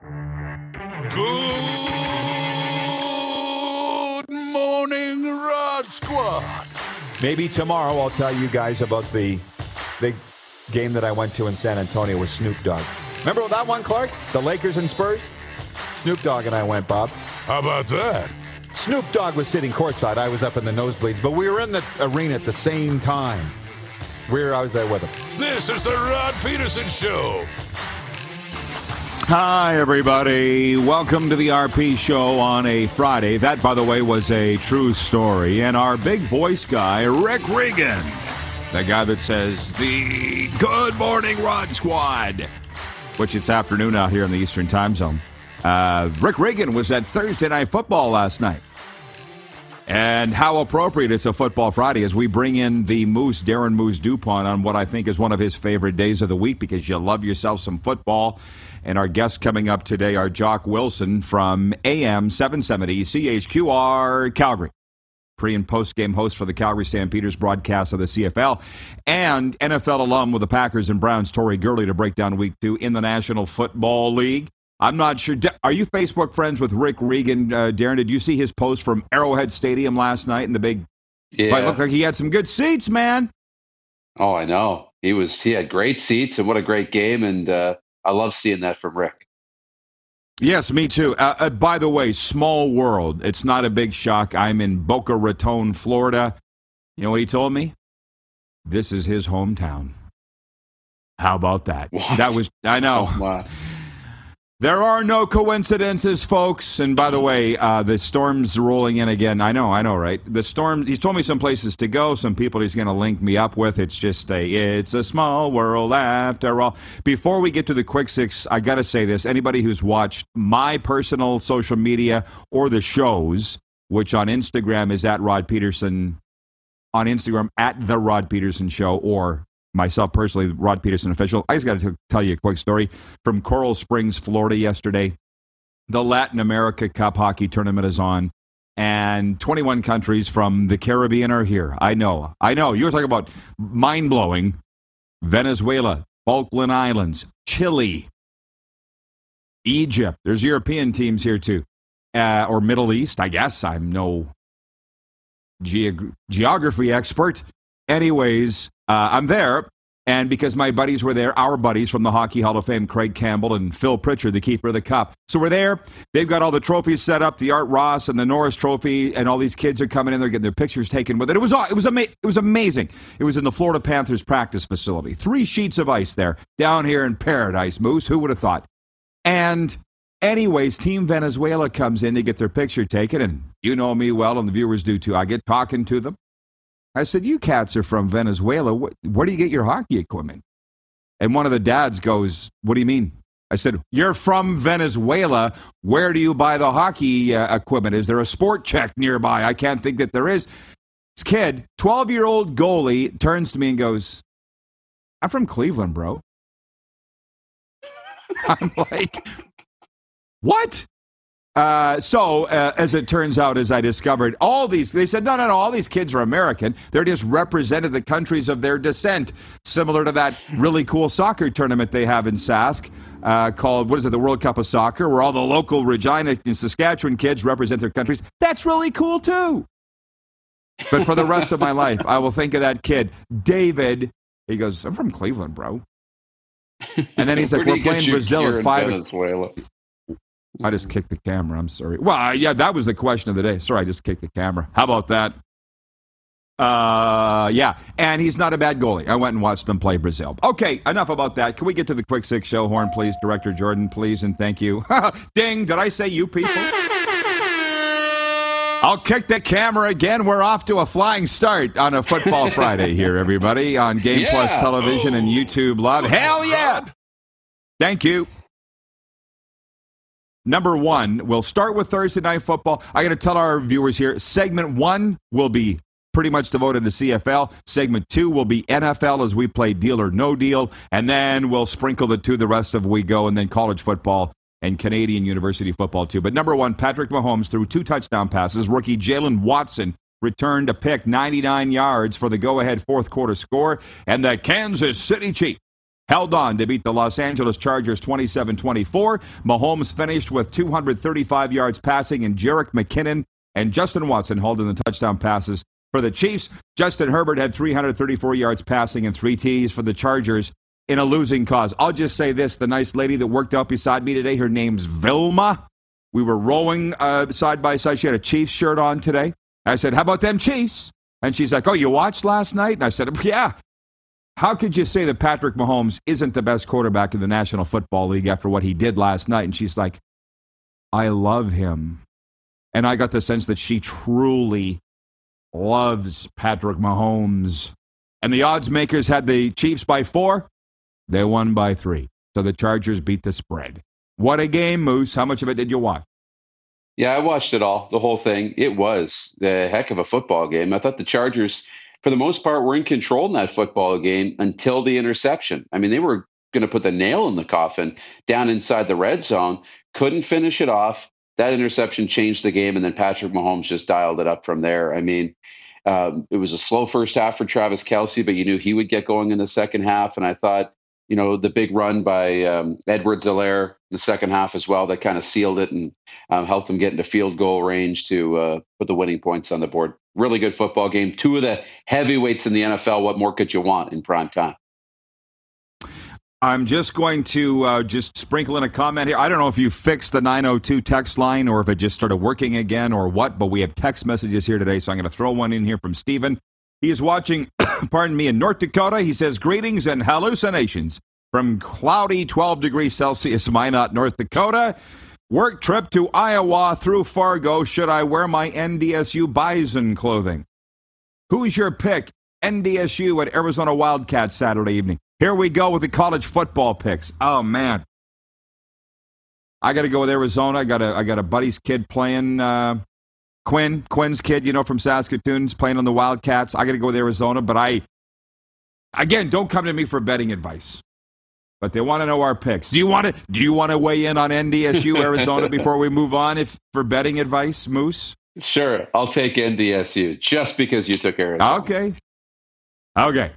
Good morning, Rod Squad. Maybe tomorrow I'll tell you guys about the big game that I went to in San Antonio with Snoop Dogg. Remember that one, Clark? The Lakers and Spurs? Snoop Dogg and I went, Bob. How about that? Snoop Dogg was sitting courtside. I was up in the nosebleeds, but we were in the arena at the same time. We were, I was there with him. This is the Rod Peterson Show. Hi, everybody. Welcome to the RP show on a Friday. That, by the way, was a true story. And our big voice guy, Rick Regan, the guy that says the Good Morning Rod Squad, which it's afternoon out here in the Eastern Time Zone. Uh, Rick Regan was at Thursday Night Football last night. And how appropriate it's a football Friday as we bring in the Moose, Darren Moose Dupont, on what I think is one of his favorite days of the week because you love yourself some football. And our guests coming up today are Jock Wilson from AM 770 CHQR Calgary, pre and post game host for the Calgary Stampeders broadcast of the CFL, and NFL alum with the Packers and Browns, Tori Gurley, to break down week two in the National Football League. I'm not sure. Are you Facebook friends with Rick Regan, uh, Darren? Did you see his post from Arrowhead Stadium last night in the big? Yeah. It looked like he had some good seats, man. Oh, I know. He was. He had great seats, and what a great game! And uh, I love seeing that from Rick. Yes, me too. Uh, uh, by the way, small world. It's not a big shock. I'm in Boca Raton, Florida. You know what he told me? This is his hometown. How about that? What? That was. I know. Oh, wow. There are no coincidences, folks. And by the way, uh, the storm's rolling in again. I know, I know, right? The storm. He's told me some places to go, some people he's going to link me up with. It's just a, it's a small world after all. Before we get to the quick six, I got to say this: anybody who's watched my personal social media or the shows, which on Instagram is at Rod Peterson, on Instagram at the Rod Peterson Show, or myself personally, Rod Peterson official. I just got to tell you a quick story from Coral Springs, Florida, yesterday. The Latin America Cup hockey tournament is on, and 21 countries from the Caribbean are here. I know, I know. You're talking about mind blowing. Venezuela, Falkland Islands, Chile, Egypt. There's European teams here too, uh, or Middle East. I guess I'm no geog- geography expert. Anyways, uh, I'm there, and because my buddies were there, our buddies from the Hockey Hall of Fame, Craig Campbell and Phil Pritchard, the keeper of the cup. So we're there. They've got all the trophies set up, the Art Ross and the Norris Trophy, and all these kids are coming in. They're getting their pictures taken with it. It was it was ama- it was amazing. It was in the Florida Panthers practice facility. Three sheets of ice there down here in Paradise, Moose. Who would have thought? And anyways, Team Venezuela comes in to get their picture taken, and you know me well, and the viewers do too. I get talking to them. I said, You cats are from Venezuela. Where, do you get your hockey equipment? And one of the dads goes, What do you mean? I said, You're from Venezuela. Where do you buy the hockey uh, equipment? Is there a Sport Chek nearby? I can't think that there is. This kid, 12 year old goalie, turns to me and goes, I'm from Cleveland, bro. I'm like, What? Uh, so, uh, as it turns out, as I discovered, all these, they said, no, no, no, all these kids are American. They're just represented the countries of their descent, similar to that really cool soccer tournament they have in Sask uh, called, what is it, the World Cup of Soccer, where all the local Regina and Saskatchewan kids represent their countries. That's really cool, too. But for the rest of my life, I will think of that kid, David. He goes, I'm from Cleveland, bro. And then he's like, we're playing Brazil at five. Venezuela. I just kicked the camera. I'm sorry. Well, uh, yeah, that was the question of the day. Sorry, I just kicked the camera. How about that? Uh, yeah, and he's not a bad goalie. I went and watched them play Brazil. Okay, enough about that. Can we get to the quick six show horn, please, Director Jordan, please, and thank you. Ding! Did I say you people? I'll kick the camera again. We're off to a flying start on a Football Friday here, everybody, on Game Yeah. Plus Television and YouTube Live. Hell yeah! Thank you. Number one, we'll start with Thursday Night Football. I got to tell our viewers here segment one will be pretty much devoted to CFL. Segment two will be NFL as we play deal or no deal. And then we'll sprinkle the two the rest of we go, and then college football and Canadian University football too. But number one, Patrick Mahomes threw two touchdown passes. Rookie Jaylen Watson returned a pick 99 yards for the go ahead fourth quarter score. And the Kansas City Chiefs held on to beat the Los Angeles Chargers 27 24. Mahomes finished with 235 yards passing, and Jerick McKinnon and Justin Watson holding the touchdown passes for the Chiefs. Justin Herbert had 334 yards passing and three T's for the Chargers in a losing cause. I'll just say this the nice lady that worked out beside me today, her name's Vilma. We were rowing uh, side by side. She had a Chiefs shirt on today. I said, How about them Chiefs? And she's like, Oh, you watched last night? And I said, Yeah. How could you say that Patrick Mahomes isn't the best quarterback in the National Football League after what he did last night? And she's like, I love him. And I got the sense that she truly loves Patrick Mahomes. And the odds makers had the Chiefs by four. They won by three. So the Chargers beat the spread. What a game, Moose. How much of it did you watch? Yeah, I watched it all, the whole thing. It was a heck of a football game. I thought the Chargers, for the most part, were in control in that football game until the interception. I mean, they were going to put the nail in the coffin down inside the red zone, couldn't finish it off. That interception changed the game, and then Patrick Mahomes just dialed it up from there. I mean, um, it was a slow first half for Travis Kelce, but you knew he would get going in the second half. And I thought you know, the big run by um, Edwards-Helaire in the second half as well that kind of sealed it and um, helped them get into field goal range to uh, put the winning points on the board. Really good football game. Two of the heavyweights in the NFL. What more could you want in prime time? I'm just going to uh, just sprinkle in a comment here. I don't know if you fixed the 902 text line or if it just started working again or what, but we have text messages here today, so I'm going to throw one in here from Stephen. He is watching, pardon me, in North Dakota. He says, Greetings and hallucinations from cloudy 12 degrees Celsius, Minot, North Dakota. Work trip to Iowa through Fargo. Should I wear my NDSU Bison clothing? Who's your pick? NDSU at Arizona Wildcats Saturday evening. Here we go with the college football picks. Oh man, I got to go with Arizona. I got a I got a buddy's kid playing uh, Quinn, Quinn's kid, you know, from Saskatoon's playing on the Wildcats. I got to go with Arizona, but I, again, don't come to me for betting advice. But they want to know our picks. Do you want to? Do you want to weigh in on NDSU Arizona before we move on? If for betting advice, Moose. Sure, I'll take NDSU just because you took Arizona. Okay. Okay.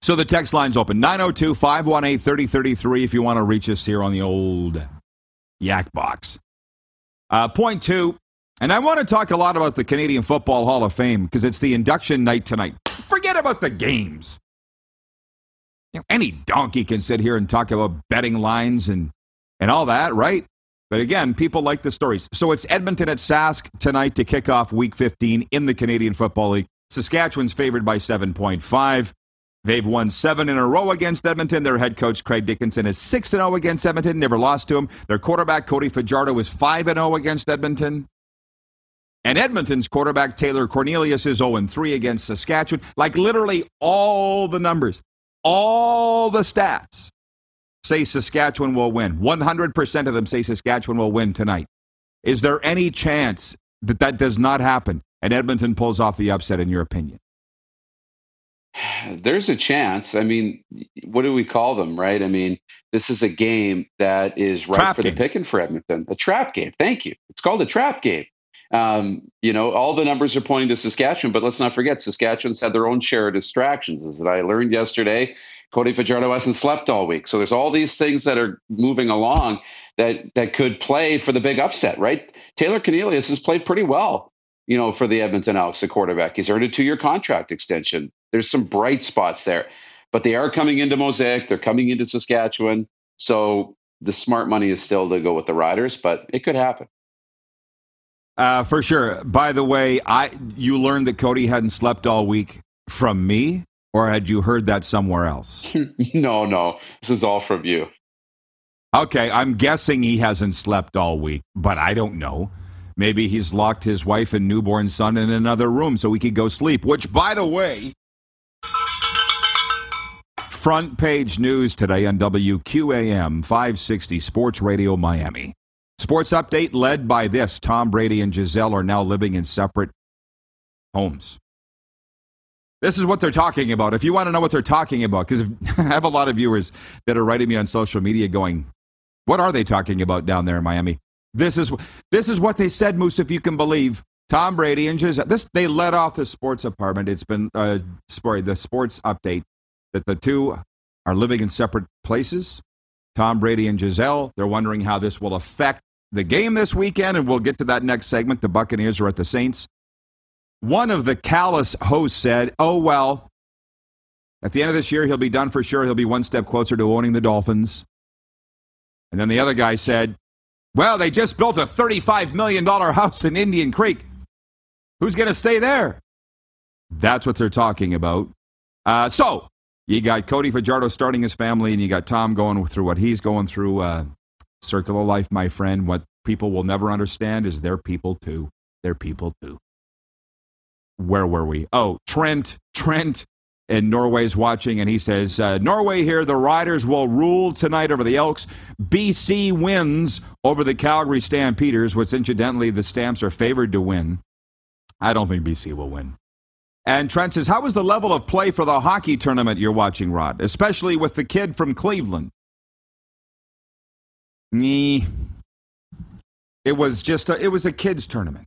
So the text line's open 902 518 3033 if you want to reach us here on the old Yak Box. Uh, point two and I want to talk a lot about the Canadian Football Hall of Fame because it's the induction night tonight. Forget about the games. Know, any donkey can sit here and talk about betting lines and, and all that, right? But again, people like the stories. So it's Edmonton at Sask tonight to kick off week 15 in the Canadian Football League. Saskatchewan's favored by 7.5. They've won seven in a row against Edmonton. Their head coach, Craig Dickenson, is 6 0 against Edmonton, never lost to him. Their quarterback, Cody Fajardo, is 5 0 against Edmonton. And Edmonton's quarterback, Taylor Cornelius, is 0 3 against Saskatchewan. Like literally all the numbers, all the stats say Saskatchewan will win. 100% of them say Saskatchewan will win tonight. Is there any chance that that does not happen and Edmonton pulls off the upset, in your opinion? There's a chance. I mean, what do we call them, right? I mean, this is a game that is right for game. the picking for Edmonton. A trap game. Thank you. It's called a trap game. Um, you know, all the numbers are pointing to Saskatchewan, but let's not forget Saskatchewan's had their own share of distractions. As I learned yesterday, Cody Fajardo hasn't slept all week. So there's all these things that are moving along that that could play for the big upset, right? Taylor Cornelius has played pretty well, you know, for the Edmonton Elks, the quarterback. He's earned a two-year contract extension. There's some bright spots there, but they are coming into Mosaic. They're coming into Saskatchewan. So the smart money is still to go with the Riders, but it could happen. Uh, for sure. By the way, I you learned that Cody hadn't slept all week from me, or had you heard that somewhere else? no, no. This is all from you. Okay, I'm guessing he hasn't slept all week, but I don't know. Maybe he's locked his wife and newborn son in another room so he could go sleep, which, by the way, front page news today on WQAM 560 Sports Radio Miami. Sports update led by this Tom Brady and Gisele are now living in separate homes. This is what they're talking about. If you want to know what they're talking about, because I have a lot of viewers that are writing me on social media going, What are they talking about down there in Miami? This is, this is what they said, Moose, if you can believe. Tom Brady and Gisele. This they let off the sports apartment. It's been uh, sorry, the sports update that the two are living in separate places. Tom Brady and Gisele. They're wondering how this will affect the game this weekend, and we'll get to that next segment. The Buccaneers are at the Saints. One of the callous hosts said, "Oh well, at the end of this year, he'll be done for sure. He'll be one step closer to owning the Dolphins." And then the other guy said, "Well, they just built a thirty-five million dollar house in Indian Creek." Who's going to stay there? That's what they're talking about. Uh, so you got Cody Fajardo starting his family, and you got Tom going through what he's going through. Uh, circle of life, my friend. What people will never understand is they're people too. They're people too. Where were we? Oh, Trent. Trent in Norway's watching, and he says, uh, Norway here, the Riders will rule tonight over the Elks. BC wins over the Calgary Stampeders, which incidentally the Stamps are favored to win. I don't think BC will win. And Trent says, How was the level of play for the hockey tournament you're watching, Rod? Especially with the kid from Cleveland. Me. It was just a, it was a kids tournament.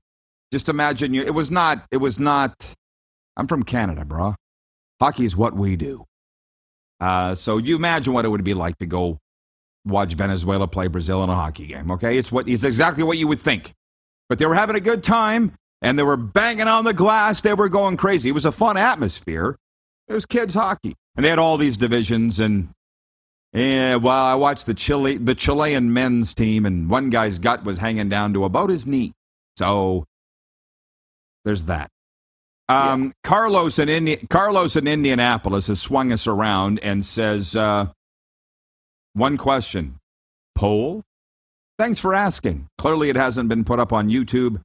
Just imagine you it was not it was not I'm from Canada, bro. Hockey is what we do. Uh, so you imagine what it would be like to go watch Venezuela play Brazil in a hockey game, okay? It's what it's exactly what you would think. But they were having a good time and they were banging on the glass. They were going crazy. It was a fun atmosphere. It was kids hockey, and they had all these divisions. And yeah, well, I watched the Chile, the Chilean men's team, and one guy's gut was hanging down to about his knee. So there's that. Um, yeah. Carlos in Indi- Carlos in Indianapolis has swung us around and says, uh, one question, poll. Thanks for asking. Clearly, it hasn't been put up on YouTube.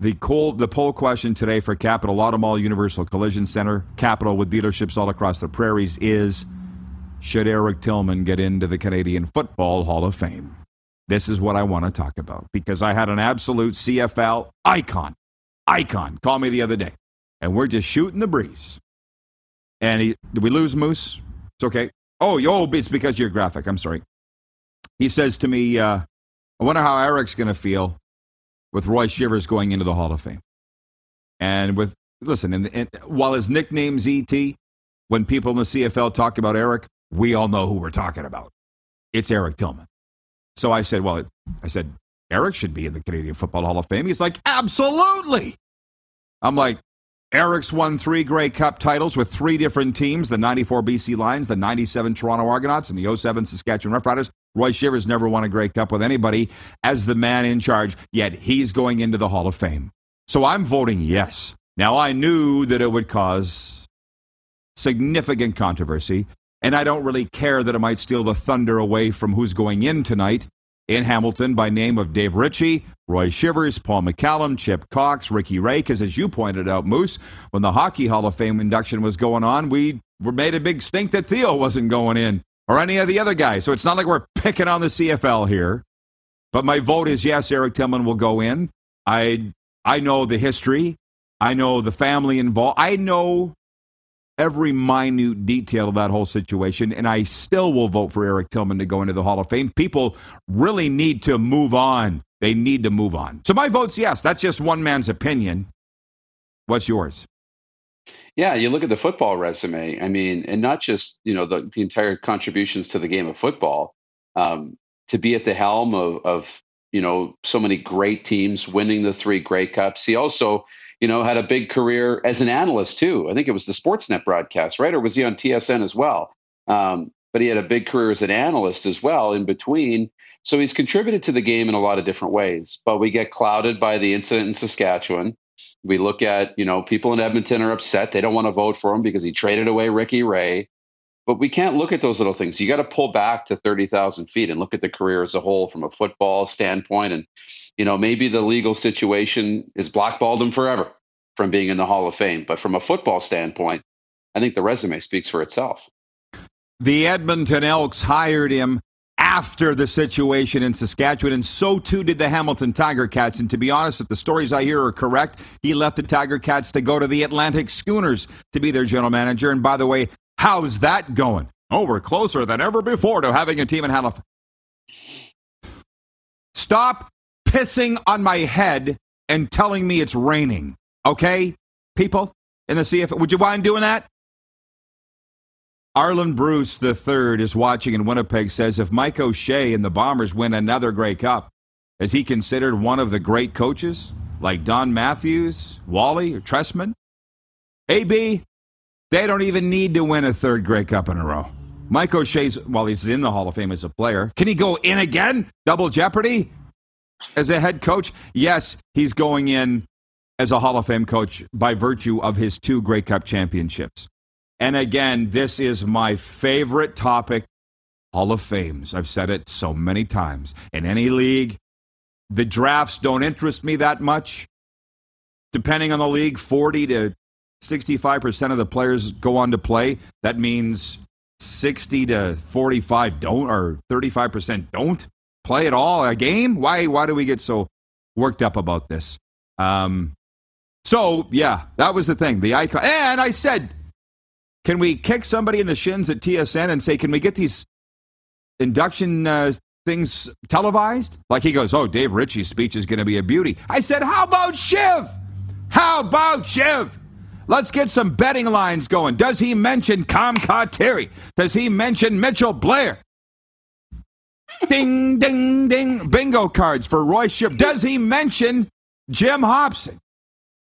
The, coal, the poll question today for Capital Automall Universal Collision Center, Capital with dealerships all across the prairies, is Should Eric Tillman get into the Canadian Football Hall of Fame? This is what I want to talk about because I had an absolute CFL icon, icon, call me the other day, and we're just shooting the breeze. And he, did we lose Moose? It's okay. Oh, oh, it's because you're graphic. I'm sorry. He says to me, uh, I wonder how Eric's going to feel with Roy Shivers going into the Hall of Fame. And with, listen, while his nickname's ET, when people in the CFL talk about Eric, we all know who we're talking about. It's Eric Tillman. So I said, well, I said, Eric should be in the Canadian Football Hall of Fame. He's like, absolutely. I'm like, Eric's won three Grey Cup titles with three different teams the 94 BC Lions, the 97 Toronto Argonauts, and the 07 Saskatchewan Roughriders. Roy Shivers never won a Grey Cup with anybody as the man in charge, yet he's going into the Hall of Fame. So I'm voting yes. Now, I knew that it would cause significant controversy, and I don't really care that it might steal the thunder away from who's going in tonight in Hamilton by name of Dave Ritchie, Roy Shivers, Paul McCallum, Chip Cox, Ricky Ray. Because as you pointed out, Moose, when the Hockey Hall of Fame induction was going on, we made a big stink that Theo wasn't going in or any of the other guys. So it's not like we're picking on the CFL here. But my vote is yes, Eric Tillman will go in. I I know the history. I know the family involved. I know every minute detail of that whole situation, and I still will vote for Eric Tillman to go into the Hall of Fame. People really need to move on. They need to move on. So my vote's yes. That's just one man's opinion. What's yours? Yeah, you look at the football resume. I mean, and not just you know the, the entire contributions to the game of football. Um, to be at the helm of, of you know so many great teams, winning the three Grey Cups. He also you know had a big career as an analyst too. I think it was the Sportsnet broadcast, right, or was he on TSN as well? Um, but he had a big career as an analyst as well in between. So he's contributed to the game in a lot of different ways. But we get clouded by the incident in Saskatchewan. We look at, you know, people in Edmonton are upset. They don't want to vote for him because he traded away Ricky Ray. But we can't look at those little things. You got to pull back to 30,000 feet and look at the career as a whole from a football standpoint. And, you know, maybe the legal situation is blackballed him forever from being in the Hall of Fame. But from a football standpoint, I think the resume speaks for itself. The Edmonton Elks hired him after the situation in Saskatchewan, and so too did the Hamilton Tiger Cats. And to be honest, if the stories I hear are correct, he left the Tiger Cats to go to the Atlantic Schooners to be their general manager. And by the way, how's that going? Oh, we're closer than ever before to having a team in Halifax. Stop pissing on my head and telling me it's raining. Okay, people in the CFL, would you mind doing that? Arlen Bruce III is watching in Winnipeg. Says if Mike O'Shea and the Bombers win another Grey Cup, is he considered one of the great coaches like Don Matthews, Wally, or Trestman? AB, they don't even need to win a third Grey Cup in a row. Mike O'Shea's, while he's in the Hall of Fame as a player, can he go in again? Double jeopardy? As a head coach? Yes, he's going in as a Hall of Fame coach by virtue of his two Grey Cup championships. And again, this is my favorite topic Hall of Fames. I've said it so many times. In any league, the drafts don't interest me that much. Depending on the league, 40 to 65% of the players go on to play. That means 60 to 45 don't, or 35% don't play at all a game. Why, why do we get so worked up about this? Um, so, yeah, that was the thing. The icon. And I said, can we kick somebody in the shins at TSN and say, can we get these induction uh, things televised? Like he goes, oh, Dave Ritchie's speech is going to be a beauty. I said, how about Shiv? How about Shiv? Let's get some betting lines going. Does he mention Comcott Terry? Does he mention Mitchell Blair? Ding, ding, ding. Bingo cards for Roy Shiv. Does he mention Jim Hopson,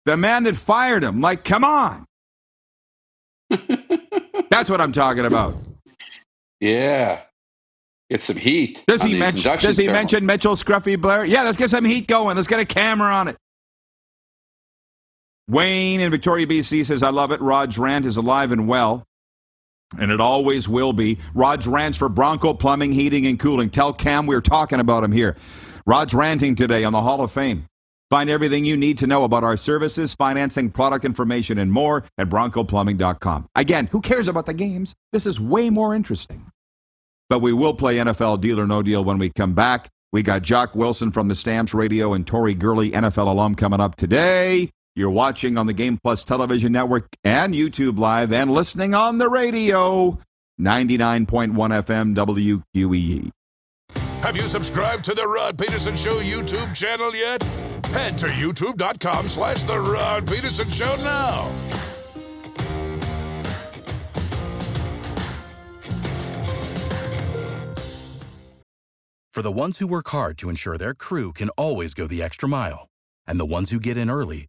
The man that fired him. Like, come on. That's what I'm talking about. Yeah. Get some heat. Does he mention does he mention Mitchell Scruffy Blair? Yeah, let's get some heat going. Let's get a camera on it. Wayne in Victoria, BC says, I love it. Rod's rant is alive and well. And it always will be. Rod's rants for Bronco Plumbing, Heating, and Cooling. Tell Cam we are talking about him here. Rod's ranting today on the Hall of Fame. Find everything you need to know about our services, financing, product information, and more at broncoplumbing.com. Again, who cares about the games? This is way more interesting. But we will play NFL Deal or No Deal when we come back. We got Jock Wilson from the Stamps Radio and Tori Gurley, NFL alum, coming up today. You're watching on the Game Plus Television Network and YouTube Live and listening on the radio. 99.1 FM WQEE. Have you subscribed to the Rod Peterson Show YouTube channel yet? Head to youtube.com slash The Rod Peterson Show now. For the ones who work hard to ensure their crew can always go the extra mile, and the ones who get in early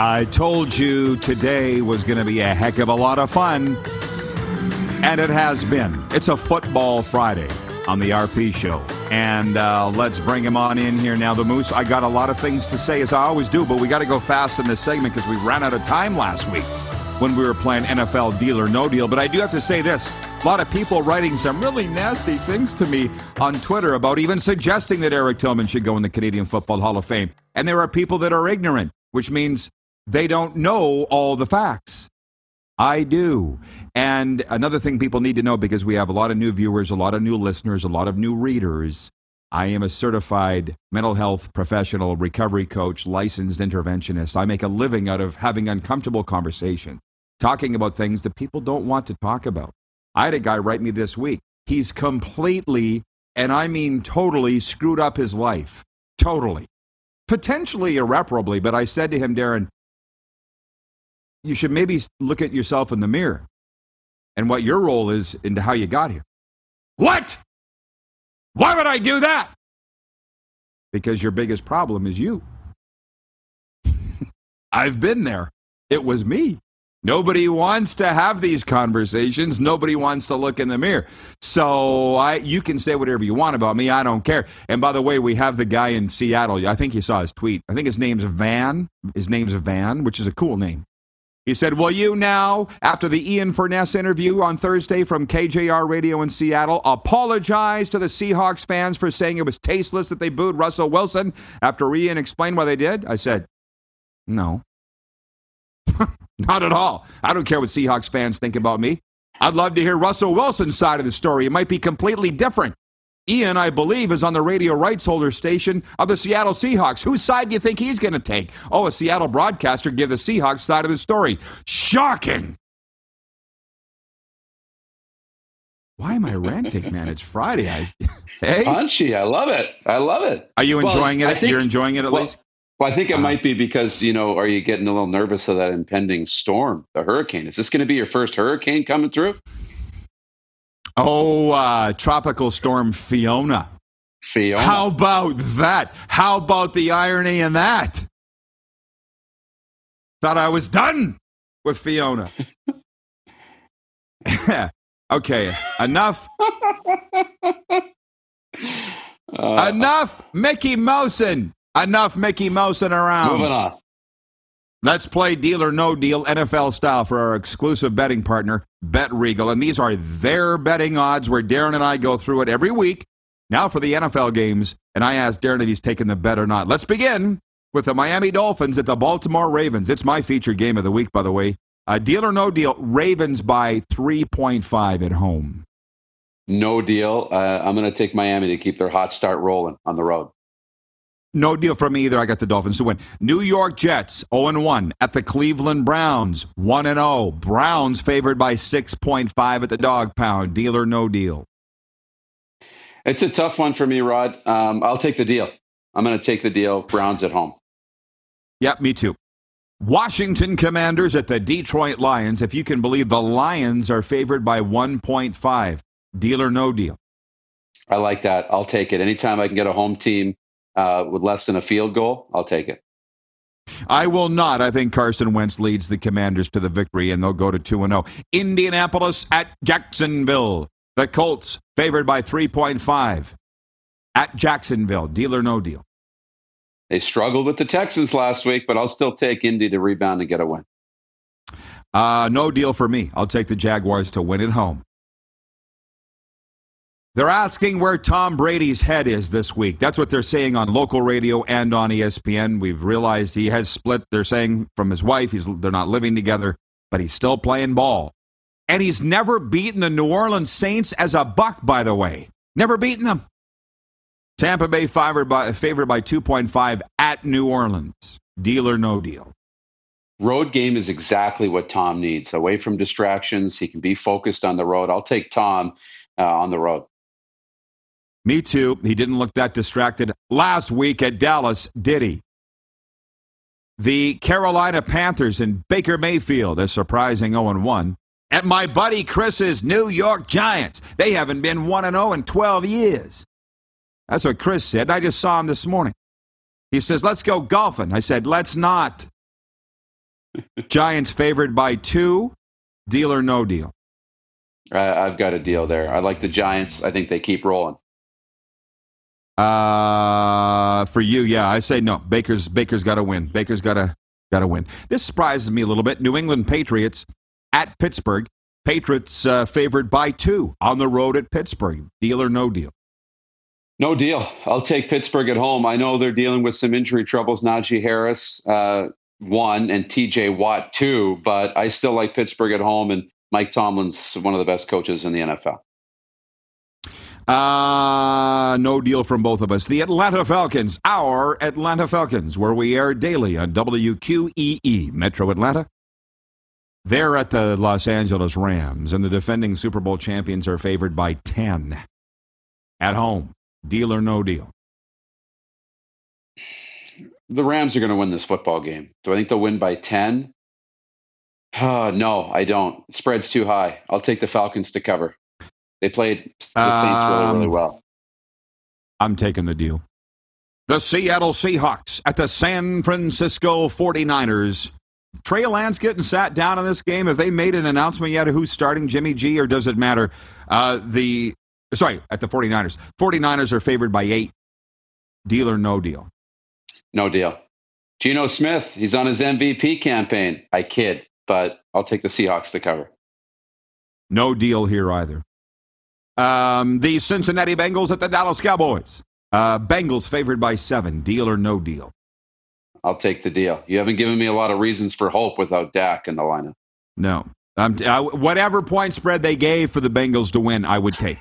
I told you today was going to be a heck of a lot of fun, and it has been. It's a football Friday on the RP show. And uh, let's bring him on in here now. The Moose, I got a lot of things to say, as I always do, but we got to go fast in this segment because we ran out of time last week when we were playing NFL Deal or No Deal. But I do have to say this a lot of people writing some really nasty things to me on Twitter about even suggesting that Eric Tillman should go in the Canadian Football Hall of Fame. And there are people that are ignorant, which means they don't know all the facts. I do. And another thing people need to know because we have a lot of new viewers, a lot of new listeners, a lot of new readers. I am a certified mental health professional, recovery coach, licensed interventionist. I make a living out of having uncomfortable conversation, talking about things that people don't want to talk about. I had a guy write me this week. He's completely, and I mean totally, screwed up his life. Totally. Potentially irreparably, but I said to him, Darren, you should maybe look at yourself in the mirror and what your role is into how you got here. What? Why would I do that? Because your biggest problem is you. I've been there. It was me. Nobody wants to have these conversations. Nobody wants to look in the mirror. So I, you can say whatever you want about me. I don't care. And by the way, we have the guy in Seattle. I think you saw his tweet. I think his name's Van. His name's Van, which is a cool name. He said, Will you now, after the Ian Furness interview on Thursday from KJR Radio in Seattle, apologize to the Seahawks fans for saying it was tasteless that they booed Russell Wilson after Ian explained why they did? I said, No. Not at all. I don't care what Seahawks fans think about me. I'd love to hear Russell Wilson's side of the story. It might be completely different. Ian, I believe, is on the radio rights holder station of the Seattle Seahawks. Whose side do you think he's going to take? Oh, a Seattle broadcaster give the Seahawks side of the story. Shocking. Why am I ranting, man? It's Friday. I, hey, punchy. I love it. I love it. Are you enjoying well, it? Think, You're enjoying it at well, least. Well, I think it uh, might be because you know, are you getting a little nervous of that impending storm, the hurricane? Is this going to be your first hurricane coming through? Oh, uh, tropical storm Fiona. Fiona. How about that? How about the irony in that? Thought I was done with Fiona. okay, enough. Uh, enough Mickey Mousen. Enough Mickey Mousen around. Moving on. Let's play deal or no deal NFL style for our exclusive betting partner, Bet Regal. And these are their betting odds where Darren and I go through it every week. Now for the NFL games. And I asked Darren if he's taken the bet or not. Let's begin with the Miami Dolphins at the Baltimore Ravens. It's my featured game of the week, by the way. Uh, deal or no deal, Ravens by 3.5 at home. No deal. Uh, I'm going to take Miami to keep their hot start rolling on the road. No deal for me either. I got the Dolphins to win. New York Jets 0 1 at the Cleveland Browns 1 0. Browns favored by 6.5 at the dog pound. Deal or no deal? It's a tough one for me, Rod. Um, I'll take the deal. I'm going to take the deal. Browns at home. Yep, me too. Washington Commanders at the Detroit Lions. If you can believe the Lions are favored by 1.5. Deal or no deal? I like that. I'll take it. Anytime I can get a home team uh, with less than a field goal, I'll take it. I will not. I think Carson Wentz leads the Commanders to the victory, and they'll go to 2 0. Indianapolis at Jacksonville. The Colts favored by 3.5 at Jacksonville. Deal or no deal? They struggled with the Texans last week, but I'll still take Indy to rebound and get a win. Uh, no deal for me. I'll take the Jaguars to win at home. They're asking where Tom Brady's head is this week. That's what they're saying on local radio and on ESPN. We've realized he has split. They're saying from his wife, he's they're not living together, but he's still playing ball. And he's never beaten the New Orleans Saints as a buck, by the way. Never beaten them. Tampa Bay favored by, favored by 2.5 at New Orleans. Deal or no deal? Road game is exactly what Tom needs. Away from distractions, he can be focused on the road. I'll take Tom uh, on the road. Me too. He didn't look that distracted last week at Dallas, did he? The Carolina Panthers and Baker Mayfield, a surprising 0 1. At my buddy Chris's New York Giants. They haven't been 1 0 in 12 years. That's what Chris said. I just saw him this morning. He says, Let's go golfing. I said, Let's not. Giants favored by two. Deal or no deal? I've got a deal there. I like the Giants. I think they keep rolling. Uh, for you, yeah, I say no. Baker's Baker's got to win. Baker's got to got to win. This surprises me a little bit. New England Patriots at Pittsburgh. Patriots uh, favored by two on the road at Pittsburgh. Deal or no deal? No deal. I'll take Pittsburgh at home. I know they're dealing with some injury troubles. Najee Harris, uh, one, and TJ Watt, two, but I still like Pittsburgh at home, and Mike Tomlin's one of the best coaches in the NFL. Uh, no deal from both of us. The Atlanta Falcons, our Atlanta Falcons, where we air daily on WQEE, Metro Atlanta. They're at the Los Angeles Rams, and the defending Super Bowl champions are favored by 10 at home. Deal or no deal? The Rams are going to win this football game. Do I think they'll win by 10? Uh, no, I don't. Spread's too high. I'll take the Falcons to cover. They played the Saints um, really, really um, well. I'm taking the deal. The Seattle Seahawks at the San Francisco 49ers. Trey Lance getting sat down in this game? Have they made an announcement yet of who's starting Jimmy G, or does it matter? Uh, the sorry at the 49ers. 49ers are favored by eight. Deal or no deal? No deal. Geno Smith, he's on his MVP campaign. I kid, but I'll take the Seahawks to cover. No deal here either. Um, the Cincinnati Bengals at the Dallas Cowboys. Uh, Bengals favored by seven. Deal or no deal? I'll take the deal. You haven't given me a lot of reasons for hope without Dak in the lineup. No. Um, uh, whatever point spread they gave for the Bengals to win, I would take.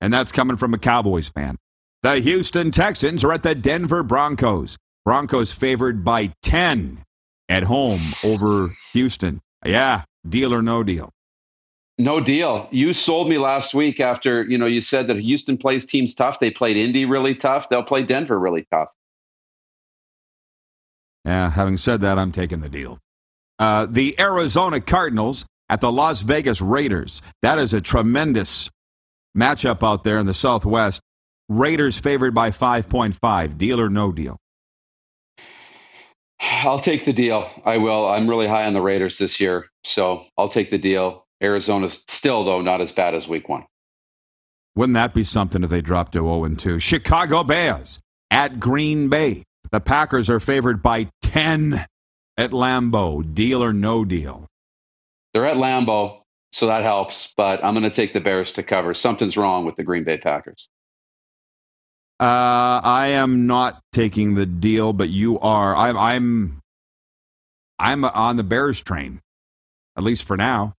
And that's coming from a Cowboys fan. The Houston Texans are at the Denver Broncos. Broncos favored by 10 at home over Houston. Yeah, deal or no deal? No deal. You sold me last week after, you know, you said that Houston plays teams tough. They played Indy really tough. They'll play Denver really tough. Yeah, having said that, I'm taking the deal. Uh, the Arizona Cardinals at the Las Vegas Raiders. That is a tremendous matchup out there in the Southwest. Raiders favored by 5.5. Deal or no deal? I'll take the deal. I will. I'm really high on the Raiders this year, so I'll take the deal. Arizona's still, though, not as bad as week one. Wouldn't that be something if they dropped to 0 2? Chicago Bears at Green Bay. The Packers are favored by 10 at Lambeau. Deal or no deal? They're at Lambeau, so that helps, but I'm going to take the Bears to cover. Something's wrong with the Green Bay Packers. Uh, I am not taking the deal, but you are. I'm. I'm. I'm on the Bears train, at least for now.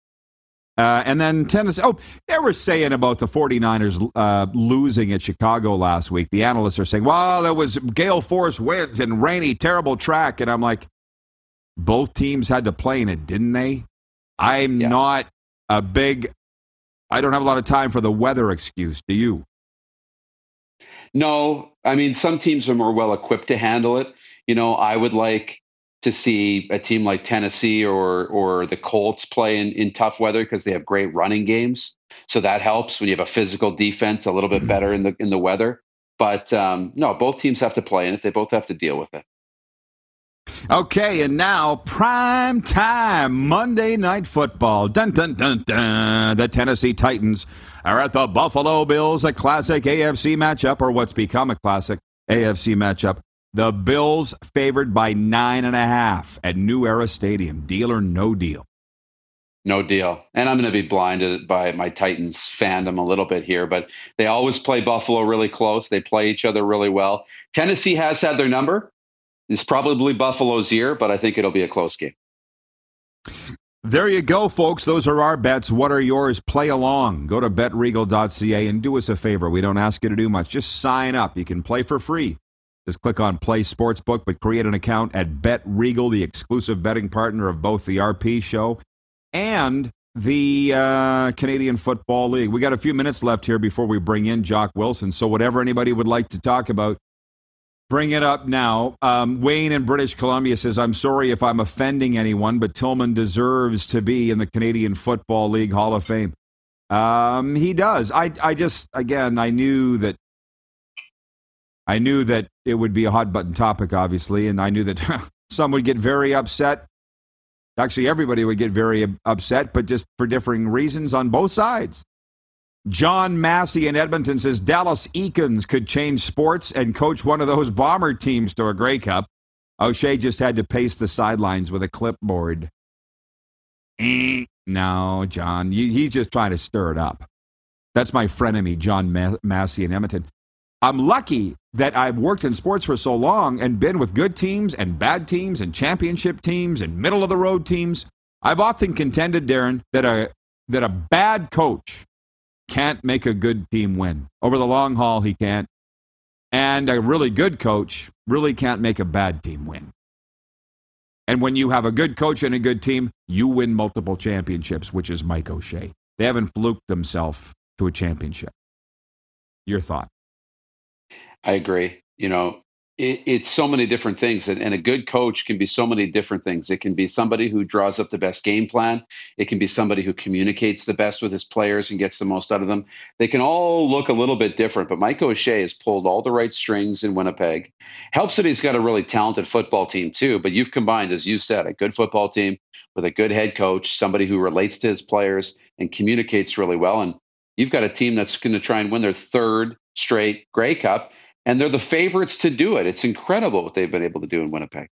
Uh, and then Tennessee. Oh, they were saying about the 49ers uh, losing at Chicago last week. The analysts are saying, well, there was gale force winds and rainy, terrible track. And I'm like, both teams had to play in it, didn't they? I'm yeah. not a big, I don't have a lot of time for the weather excuse. Do you? No, I mean, some teams are more well equipped to handle it. You know, I would like to see a team like Tennessee or or the Colts play in, in tough weather because they have great running games. So that helps when you have a physical defense a little bit better in the in the weather. But um, no, both teams have to play in it. They both have to deal with it. Okay, and now prime time Monday night football. Dun dun dun dun. The Tennessee Titans are at the Buffalo Bills, a classic AFC matchup, or what's become a classic AFC matchup. The Bills favored by nine and a half at New Era Stadium. Deal or no deal? No deal. And I'm going to be blinded by my Titans fandom a little bit here, but they always play Buffalo really close. They play each other really well. Tennessee has had their number. It's probably Buffalo's year, but I think it'll be a close game. There you go, folks. Those are our bets. What are yours? Play along. Go to betregal.ca and do us a favor. We don't ask you to do much. Just sign up. You can play for free. Just click on Play Sportsbook, but create an account at Bet Regal, the exclusive betting partner of both the RP show and the uh, Canadian Football League. We got a few minutes left here before we bring in Jock Wilson. So, whatever anybody would like to talk about, bring it up now. Um, Wayne in British Columbia says, I'm sorry if I'm offending anyone, but Tillman deserves to be in the Canadian Football League Hall of Fame. Um, he does. I, I just, again, I knew that. I knew that it would be a hot button topic, obviously, and I knew that some would get very upset. Actually, everybody would get very upset, but just for differing reasons on both sides. John Massey in Edmonton says Dallas Eakins could change sports and coach one of those bomber teams to a Grey Cup. O'Shea just had to pace the sidelines with a clipboard. Eh, no, John, he's just trying to stir it up. That's my frenemy, John Massey in Edmonton. I'm lucky that I've worked in sports for so long and been with good teams and bad teams and championship teams and middle of the road teams. I've often contended, Darren, that a that a bad coach can't make a good team win. Over the long haul, he can't. And a really good coach really can't make a bad team win. And when you have a good coach and a good team, you win multiple championships, which is Mike O'Shea. They haven't fluked themselves to a championship. Your thought? I agree. You know, it, it's so many different things and, and, a good coach can be so many different things. It can be somebody who draws up the best game plan. It can be somebody who communicates the best with his players and gets the most out of them. They can all look a little bit different but mike o'shea has pulled all the right strings in winnipeg. Helps that he's got a really talented football team too but you've combined as you said a good football team with a good head coach somebody who relates to his players and communicates really well and you've got a team that's going to try and win their third straight grey cup and they're the favorites to do it. It's incredible what they've been able to do in Winnipeg.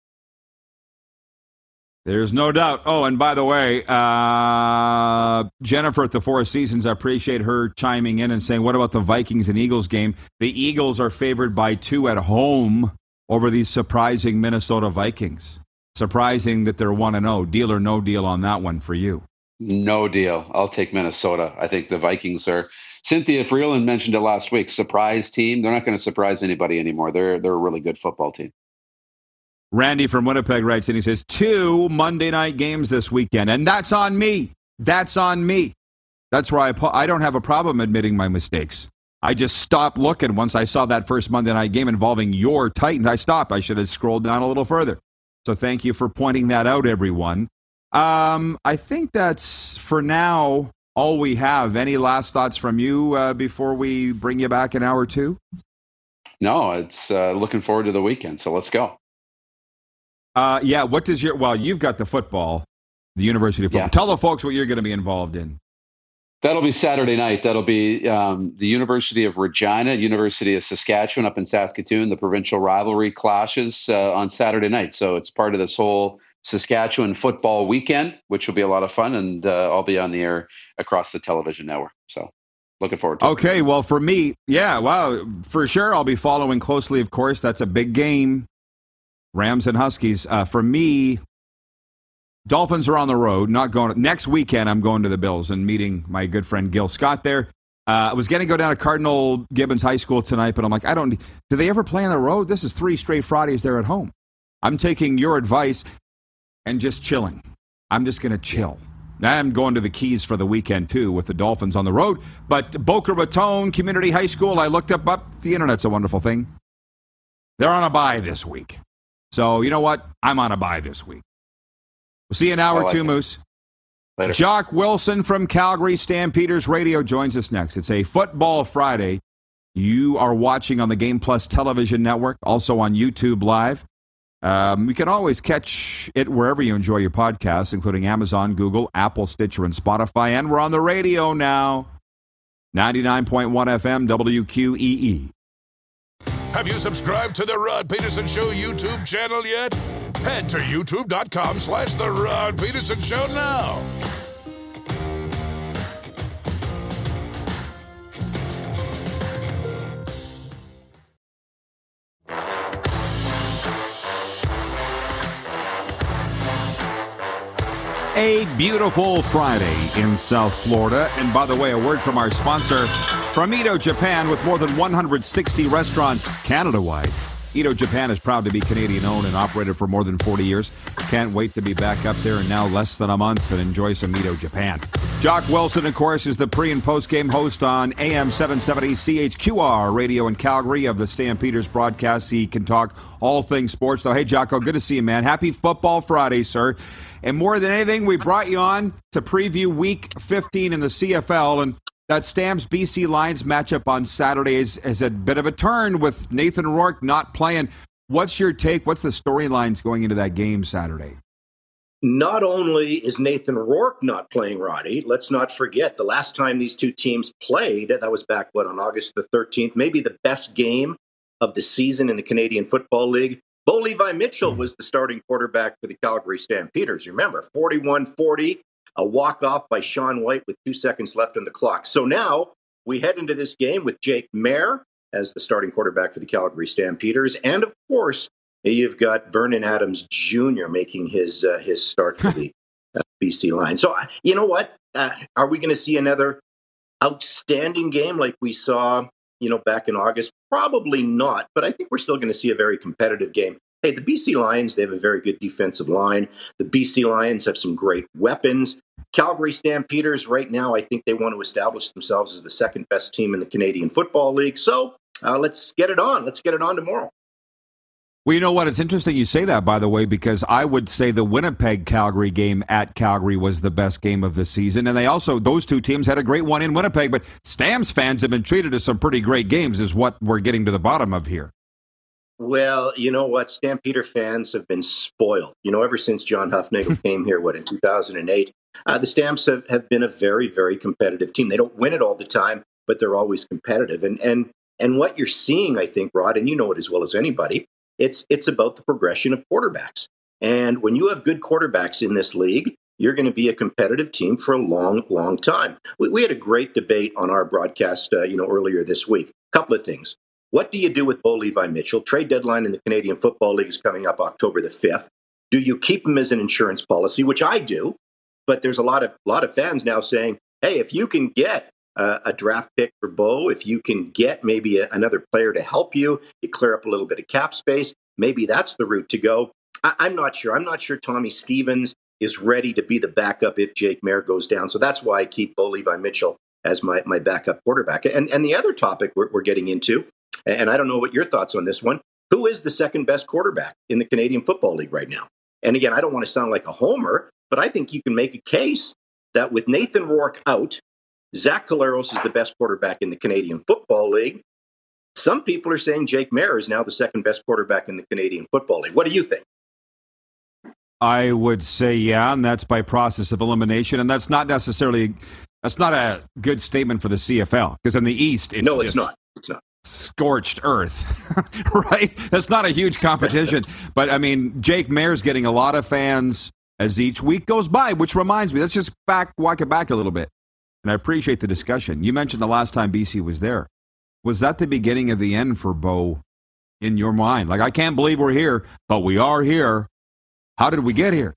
There's no doubt. Oh, and by the way, uh, Jennifer at the Four Seasons, I appreciate her chiming in and saying, "What about the Vikings and Eagles game? The Eagles are favored by two at home over these surprising Minnesota Vikings. Surprising that they're one and zero. Oh. Deal or no deal on that one for you? No deal. I'll take Minnesota. I think the Vikings are Cynthia Freeland mentioned it last week. Surprise team. They're not going to surprise anybody anymore. They're they're a really good football team. Randy from Winnipeg writes and he says two Monday night games this weekend, and that's on me. That's on me. That's where I I don't have a problem admitting my mistakes. I just stopped looking once I saw that first Monday night game involving your Titans. I stopped. I should have scrolled down a little further. So thank you for pointing that out, everyone. Um, I think that's for now all we have. Any last thoughts from you uh, before we bring you back an hour two? No, it's uh, looking forward to the weekend. So let's go. Uh, yeah. What does your well? You've got the football, the University of football. Yeah. Tell the folks what you're going to be involved in. That'll be Saturday night. That'll be um, the University of Regina, University of Saskatchewan up in Saskatoon. The provincial rivalry clashes uh, on Saturday night. So it's part of this whole Saskatchewan football weekend, which will be a lot of fun, and uh, I'll be on the air across the television network. So looking forward to okay, it. well, for me, yeah, wow, for sure. I'll be following closely, of course. That's a big game. Rams and Huskies. Uh, for me, Dolphins are on the road, not going. Next weekend, I'm going to the Bills and meeting my good friend Gil Scott there. Uh, I was going to go down to Cardinal Gibbons High School tonight, but I'm like, I don't. Do they ever play on the road? This is three straight Fridays they're at home. I'm taking your advice and just chilling. I'm just going to chill. I'm going to the Keys for the weekend too with the Dolphins on the road. But Boca Raton Community High School, I looked up, up. The internet's a wonderful thing. They're on a bye this week. So you know what? I'm on a bye this week. We'll see you in hour like two, it. Moose. Later. Jock Wilson from Calgary Stampeders Radio joins us next. It's a Football Friday. You are watching on the Game Plus television network, also on YouTube Live. Um, you can always catch it wherever you enjoy your podcasts, including Amazon, Google, Apple, Stitcher, and Spotify. And we're on the radio now 99.1 FM, WQEE. Have you subscribed to the Rod Peterson Show YouTube channel yet? Head to youtube.com slash The Rod Peterson Show now. A beautiful Friday in South Florida. And by the way, a word from our sponsor, from Edo Japan, with more than 160 restaurants Canada wide. Edo Japan is proud to be Canadian owned and operated for more than 40 years. Can't wait to be back up there in now less than a month and enjoy some Edo Japan. Jock Wilson, of course, is the pre and post game host on AM 770 CHQR radio in Calgary of the Stampeders broadcast. He can talk all things sports. So, hey, Jocko, good to see you, man. Happy Football Friday, sir. And more than anything, we brought you on to preview week 15 in the CFL. And that Stamps BC Lions matchup on Saturday is, is a bit of a turn with Nathan Rourke not playing. What's your take? What's the storylines going into that game Saturday? Not only is Nathan Rourke not playing Roddy, let's not forget the last time these two teams played, that was back, what, on August the 13th, maybe the best game of the season in the Canadian Football League. Bo Levi Mitchell was the starting quarterback for the Calgary Stampeders. Remember, 41 40, a walk off by Sean White with two seconds left on the clock. So now we head into this game with Jake Maier as the starting quarterback for the Calgary Stampeders. And of course, you've got Vernon Adams Jr. making his, uh, his start for the uh, BC line. So, uh, you know what? Uh, are we going to see another outstanding game like we saw you know, back in August? Probably not, but I think we're still going to see a very competitive game. Hey, the BC Lions, they have a very good defensive line. The BC Lions have some great weapons. Calgary Stampeders, right now, I think they want to establish themselves as the second best team in the Canadian Football League. So uh, let's get it on. Let's get it on tomorrow. Well, you know what? It's interesting you say that, by the way, because I would say the Winnipeg Calgary game at Calgary was the best game of the season. And they also, those two teams had a great one in Winnipeg, but Stamps fans have been treated to some pretty great games, is what we're getting to the bottom of here. Well, you know what? Stampeder fans have been spoiled. You know, ever since John Hufnagel came here, what, in 2008, uh, the Stamps have, have been a very, very competitive team. They don't win it all the time, but they're always competitive. And, and, and what you're seeing, I think, Rod, and you know it as well as anybody, it's it's about the progression of quarterbacks. And when you have good quarterbacks in this league, you're going to be a competitive team for a long, long time. We, we had a great debate on our broadcast, uh, you know, earlier this week. A couple of things. What do you do with Bo Levi Mitchell? Trade deadline in the Canadian Football League is coming up October the 5th. Do you keep him as an insurance policy, which I do, but there's a lot of lot of fans now saying, "Hey, if you can get uh, a draft pick for Bo, if you can get maybe a, another player to help you, you clear up a little bit of cap space. Maybe that's the route to go. I, I'm not sure. I'm not sure Tommy Stevens is ready to be the backup if Jake Maier goes down. So that's why I keep Bo Levi Mitchell as my, my backup quarterback. And, and the other topic we're, we're getting into, and I don't know what your thoughts on this one, who is the second best quarterback in the Canadian Football League right now? And again, I don't want to sound like a homer, but I think you can make a case that with Nathan Rourke out, Zach Collaros is the best quarterback in the Canadian Football League. Some people are saying Jake Maier is now the second best quarterback in the Canadian Football League. What do you think? I would say yeah, and that's by process of elimination, and that's not necessarily that's not a good statement for the CFL because in the East, it's no, it's not. It's not scorched earth, right? That's not a huge competition, but I mean, Jake Maier's getting a lot of fans as each week goes by, which reminds me, let's just back walk it back a little bit, and I appreciate the discussion. You mentioned the last time BC was there. Was that the beginning of the end for Bo in your mind? Like, I can't believe we're here, but we are here. How did we get here?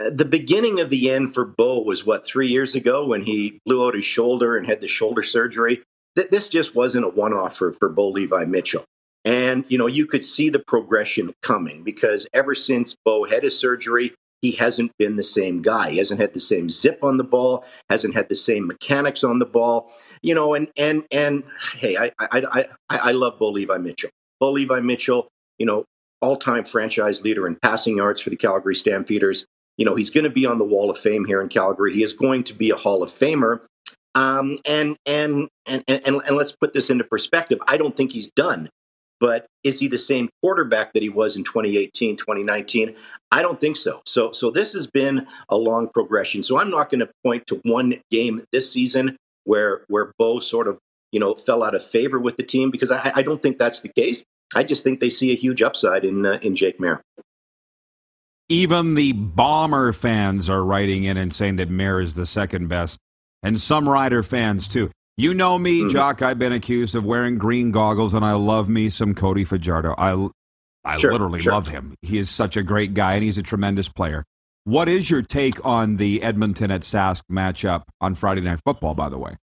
Uh, the beginning of the end for Bo was what three years ago when he blew out his shoulder and had the shoulder surgery. This just wasn't a one-off for, for Bo Levi Mitchell. And, you know, you could see the progression coming because ever since Bo had his surgery, he hasn't been the same guy. He hasn't had the same zip on the ball, hasn't had the same mechanics on the ball. You know, and and and hey, I I I, I love Bo Levi Mitchell. Bo Levi Mitchell, you know, all-time franchise leader in passing yards for the Calgary Stampeders. You know, he's going to be on the Wall of Fame here in Calgary. He is going to be a Hall of Famer. Um, and, and, and, and, and let's put this into perspective. I don't think he's done, but is he the same quarterback that he was in 2018, 2019? I don't think so. So, so this has been a long progression. So I'm not going to point to one game this season where, where Bo sort of, you know, fell out of favor with the team because I, I don't think that's the case. I just think they see a huge upside in uh, in Jake Maier. Even the Bomber fans are writing in and saying that Maier is the second best, and some Rider fans too. You know me, mm-hmm. Jock. I've been accused of wearing green goggles, and I love me some Cody Fajardo. I, I sure, literally sure. love him. He is such a great guy, and he's a tremendous player. What is your take on the Edmonton at Sask matchup on Friday Night Football? By the way.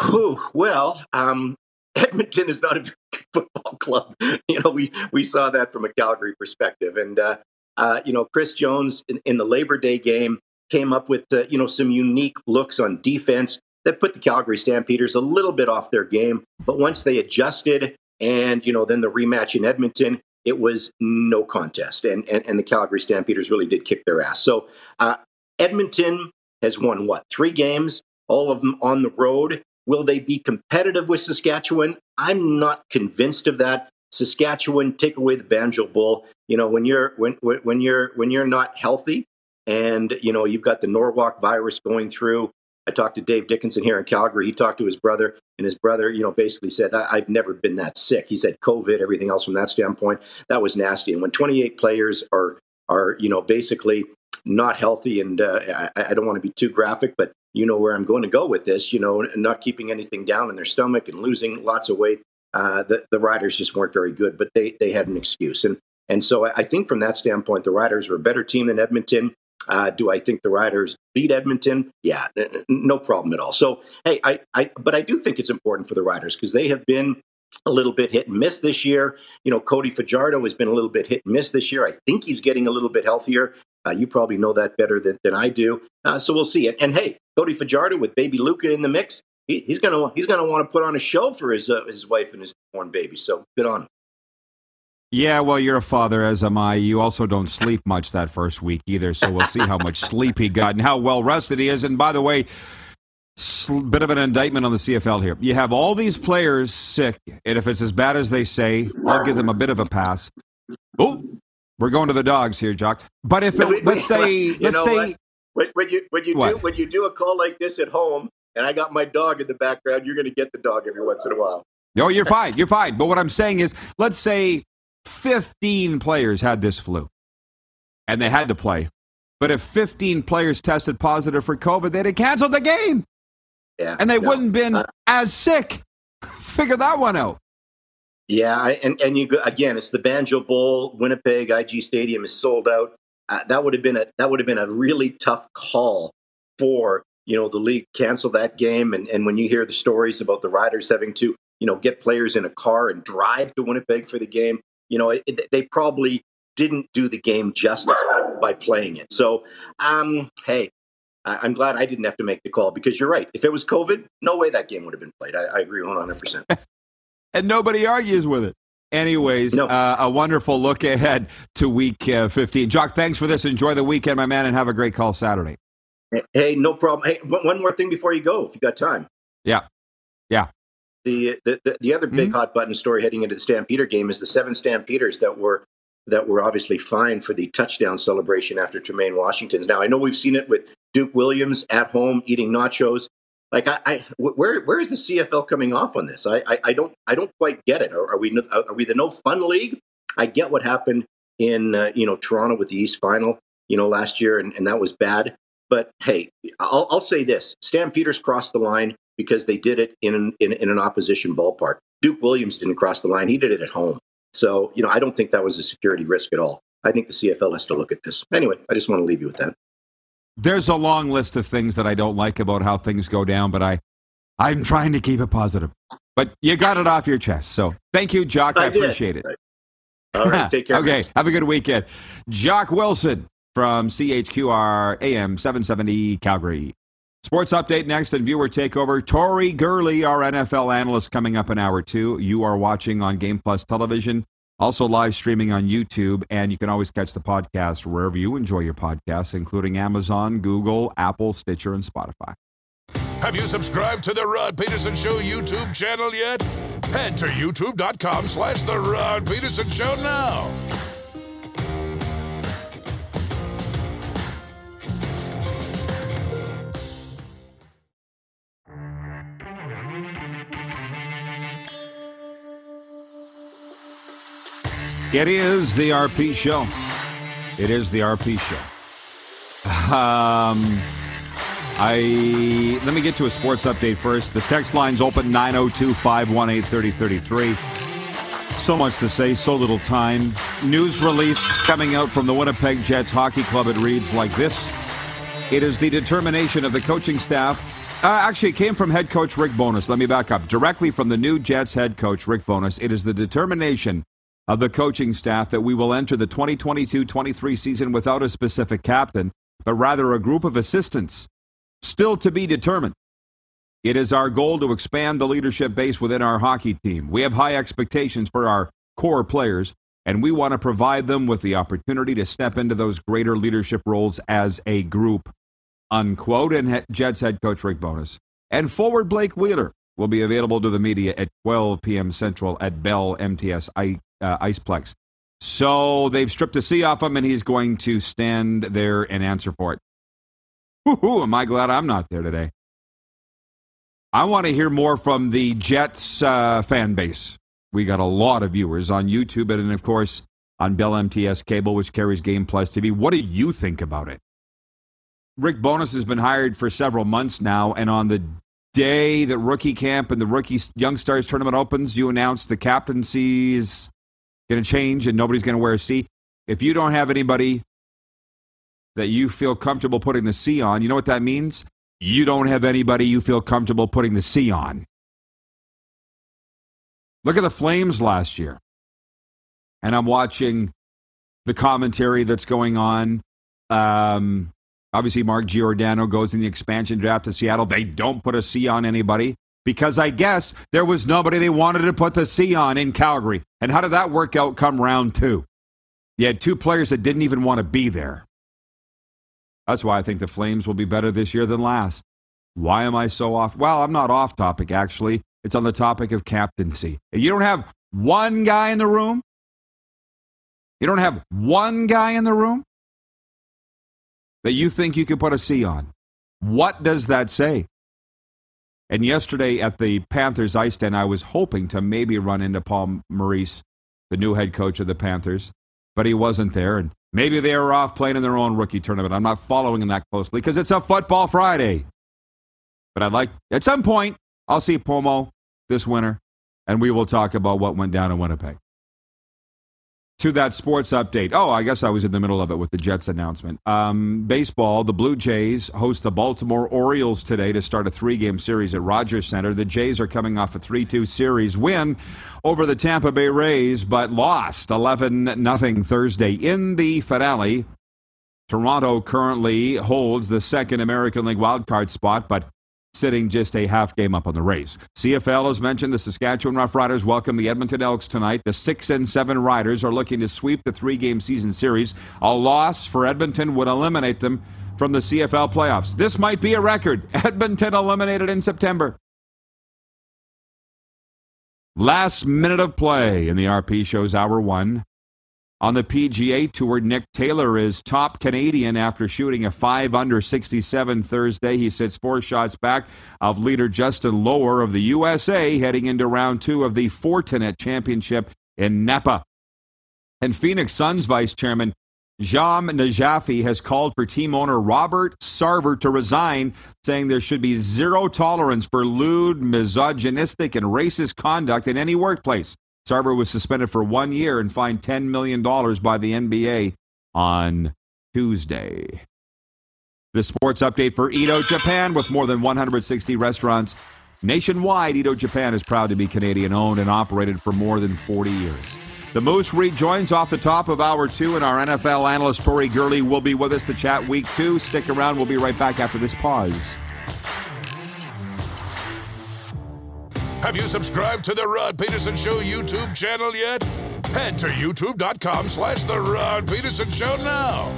Whew, well, um, Edmonton is not a football club. You know, we we saw that from a Calgary perspective, and uh, uh, you know, Chris Jones in, in, the Labor Day game came up with uh, you know some unique looks on defense that put the Calgary Stampeders a little bit off their game. But once they adjusted, and you know, then the rematch in Edmonton, it was no contest, and and, and the Calgary Stampeders really did kick their ass. So uh, Edmonton has won what three games, all of them on the road. Will they be competitive with Saskatchewan? I'm not convinced of that. Saskatchewan, take away the Banjo Bowl. You know, when you're when when you're when you're not healthy, and you know you've got the Norwalk virus going through. I talked to Dave Dickenson here in Calgary. He talked to his brother, and his brother, you know, basically said, "I've never been that sick." He said, "COVID, everything else from that standpoint, that was nasty." And when 28 players are are you know basically not healthy, and uh, I, I don't want to be too graphic, but you know where I'm going to go with this, you know, not keeping anything down in their stomach and losing lots of weight. Uh, the, the riders just weren't very good, but they, they had an excuse. And, and so I think from that standpoint, the Riders are a better team than Edmonton. Uh, do I think the Riders beat Edmonton? Yeah, n- no problem at all. So, hey, I, I, but I do think it's important for the Riders because they have been a little bit hit and miss this year. You know, Cody Fajardo has been a little bit hit and miss this year. I think he's getting a little bit healthier. Uh, you probably know that better than, than I do. Uh, so we'll see. And, and, hey, Cody Fajardo with baby Luca in the mix, he, he's gonna he's gonna want to put on a show for his uh, his wife and his born baby. So good on him. Yeah, well, you're a father, as am I. You also don't sleep much that first week either, so we'll see how much sleep he got and how well rested he is. And by the way, sl- bit of an indictment on the CFL here. You have all these players sick, and if it's as bad as they say, I'll give them a bit of a pass. Oh, we're going to the dogs here, Jock. But if it, let's say, let's say, what? When, you when you do What? when you do a call like this at home, and I got my dog in the background, you're going to get the dog every once in a while. No, you're fine. You're fine. But what I'm saying is, let's say 15 players had this flu and they had to play. But if 15 players tested positive for COVID, they'd have canceled the game Yeah, and they no. wouldn't been Uh, as sick. Figure that one out. Yeah, I, and and you go, again, it's the Banjo Bowl. Winnipeg IG Stadium is sold out. Uh, that would have been a that would have been a really tough call for you know the league cancel that game. And and when you hear the stories about the Riders having to you know get players in a car and drive to Winnipeg for the game, you know it, they probably didn't do the game justice by, by playing it. So, um, hey. I- I'm glad I didn't have to make the call because you're right. If it was COVID, no way that game would have been played. I, I agree 100%. And nobody argues with it. Anyways, No. uh, a wonderful look ahead to week uh, 15. Jock, thanks for this. Enjoy the weekend, my man, and have a great call Saturday. Hey, no problem. Hey, one one more thing before you go, if you got time. Yeah. Yeah. The the, the, the other big hot button story heading into the Stampeder game is the seven Stampeders that were that were obviously fined for the touchdown celebration after Tremaine Washington's. Now I know we've seen it with Duke Williams at home eating nachos. Like I, I where where is the CFL coming off on this? I I, I don't I don't quite get it. Are, are we are we the no fun league? I get what happened in uh, you know Toronto with the East Final you know last year, and, and that was bad. But hey, I'll, I'll say this: Stampeders crossed the line because they did it in an, in, in an opposition ballpark. Duke Williams didn't cross the line; he did it at home. So you know, I don't think that was a security risk at all. I think the CFL has to look at this. Anyway, I just want to leave you with that. There's a long list of things that I don't like about how things go down, but I, I'm trying to keep it positive. But you got it off your chest. So thank you, Jock. I, I appreciate it. All right, take care. okay, guys. have a good weekend. Jock Wilson from CHQR AM 770 Calgary. Sports update next and viewer takeover. Tori Gurley, our NFL analyst, coming up in hour two. You are watching on Game Plus Television, also live streaming on YouTube, and you can always catch the podcast wherever you enjoy your podcasts, including Amazon, Google, Apple, Stitcher, and Spotify. Have you subscribed to the Rod Peterson Show YouTube channel yet? Head to youtube.com slash The Rod Peterson Show now. It is the RP show. It is the RP show. Um, I let me get to a sports update first. The text line's open 902-518-3033. So much to say, so little time. News release coming out from the Winnipeg Jets Hockey Club. It reads like this. It is the determination of the coaching staff. Uh, actually, it came from head coach Rick Bowness. Let me back up. Directly from the new Jets head coach Rick Bowness. It is the determination of the coaching staff that we will enter the 2022 23 season without a specific captain, but rather a group of assistants. Still to be determined. It is our goal to expand the leadership base within our hockey team. We have high expectations for our core players, and we want to provide them with the opportunity to step into those greater leadership roles as a group. Unquote. And Jets head coach Rick Bowness. And forward Blake Wheeler will be available to the media at 12 p.m. Central at Bell MTS I, uh, Iceplex. So they've stripped the sea off him, and he's going to stand there and answer for it. Woo-hoo, am I glad I'm not there today? I want to hear more from the Jets uh, fan base. We got a lot of viewers on YouTube and, of course, on Bell MTS Cable, which carries Game Plus TV. What do you think about it? Rick Bowness has been hired for several months now, and on the day that rookie camp and the rookie Young Stars tournament opens, you announce the captaincy is going to change and nobody's going to wear a C. If you don't have anybody that you feel comfortable putting the C on, you know what that means? You don't have anybody you feel comfortable putting the C on. Look at the Flames last year. And I'm watching the commentary that's going on. Um, obviously, Mark Giordano goes in the expansion draft to Seattle. They don't put a C on anybody. Because I guess there was nobody they wanted to put the C on in Calgary. And how did that work out come round two? You had two players that didn't even want to be there. That's why I think the Flames will be better this year than last. Why am I so off? Well, I'm not off topic, actually. It's on the topic of captaincy. You don't have one guy in the room. You don't have one guy in the room that you think you could put a C on. What does that say? And yesterday at the Panthers ice den, I was hoping to maybe run into Paul Maurice, the new head coach of the Panthers, but he wasn't there. And maybe they were off playing in their own rookie tournament. I'm not following them that closely because it's a football Friday. But I'd like, at some point, I'll see Pomo this winter, and we will talk about what went down in Winnipeg to that sports update. Oh, I guess I was in the middle of it with the Jets announcement. Um, baseball, the Blue Jays host the Baltimore Orioles today to start a three game series at Rogers Center. The Jays are coming off a 3 2 series win over the Tampa Bay Rays, but lost 11 0 Thursday in the finale. Toronto currently holds the second American League wildcard spot, but sitting just a half game up on the race. CFL has mentioned the Saskatchewan Roughriders welcome the Edmonton Elks tonight. The six and seven Riders are looking to sweep the three game season series. A loss for Edmonton would eliminate them from the CFL playoffs. This might be a record. Edmonton eliminated in September. Last minute of play in the RP Show's Hour 1. On the PGA Tour, Nick Taylor is top Canadian after shooting a 5 under 67 Thursday. He sits four shots back of leader Justin Lower of the USA heading into round two of the Fortinet Championship in Napa. And Phoenix Suns Vice Chairman Jahm Najafi has called for team owner Robert Sarver to resign, saying there should be zero tolerance for lewd, misogynistic, and racist conduct in any workplace. Sarver was suspended for one year and fined $10 million by the NBA on Tuesday. The sports update for Edo Japan with more than 160 restaurants nationwide. Edo Japan is proud to be Canadian owned and operated for more than 40 years. The Moose rejoins off the top of hour two, and our NFL analyst Tori Gurley will be with us to chat week two. Stick around, we'll be right back after this pause. Have you subscribed to the Rod Peterson Show YouTube channel yet? Head to youtube.com slash The Rod Peterson Show now.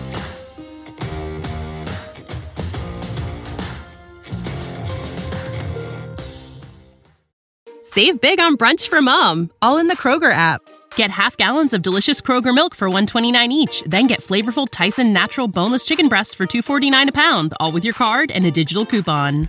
Save big on brunch for mom, all in the Kroger app. Get half gallons of delicious Kroger milk for 129 each, then get flavorful Tyson natural boneless chicken breasts for 249 a pound, all with your card and a digital coupon.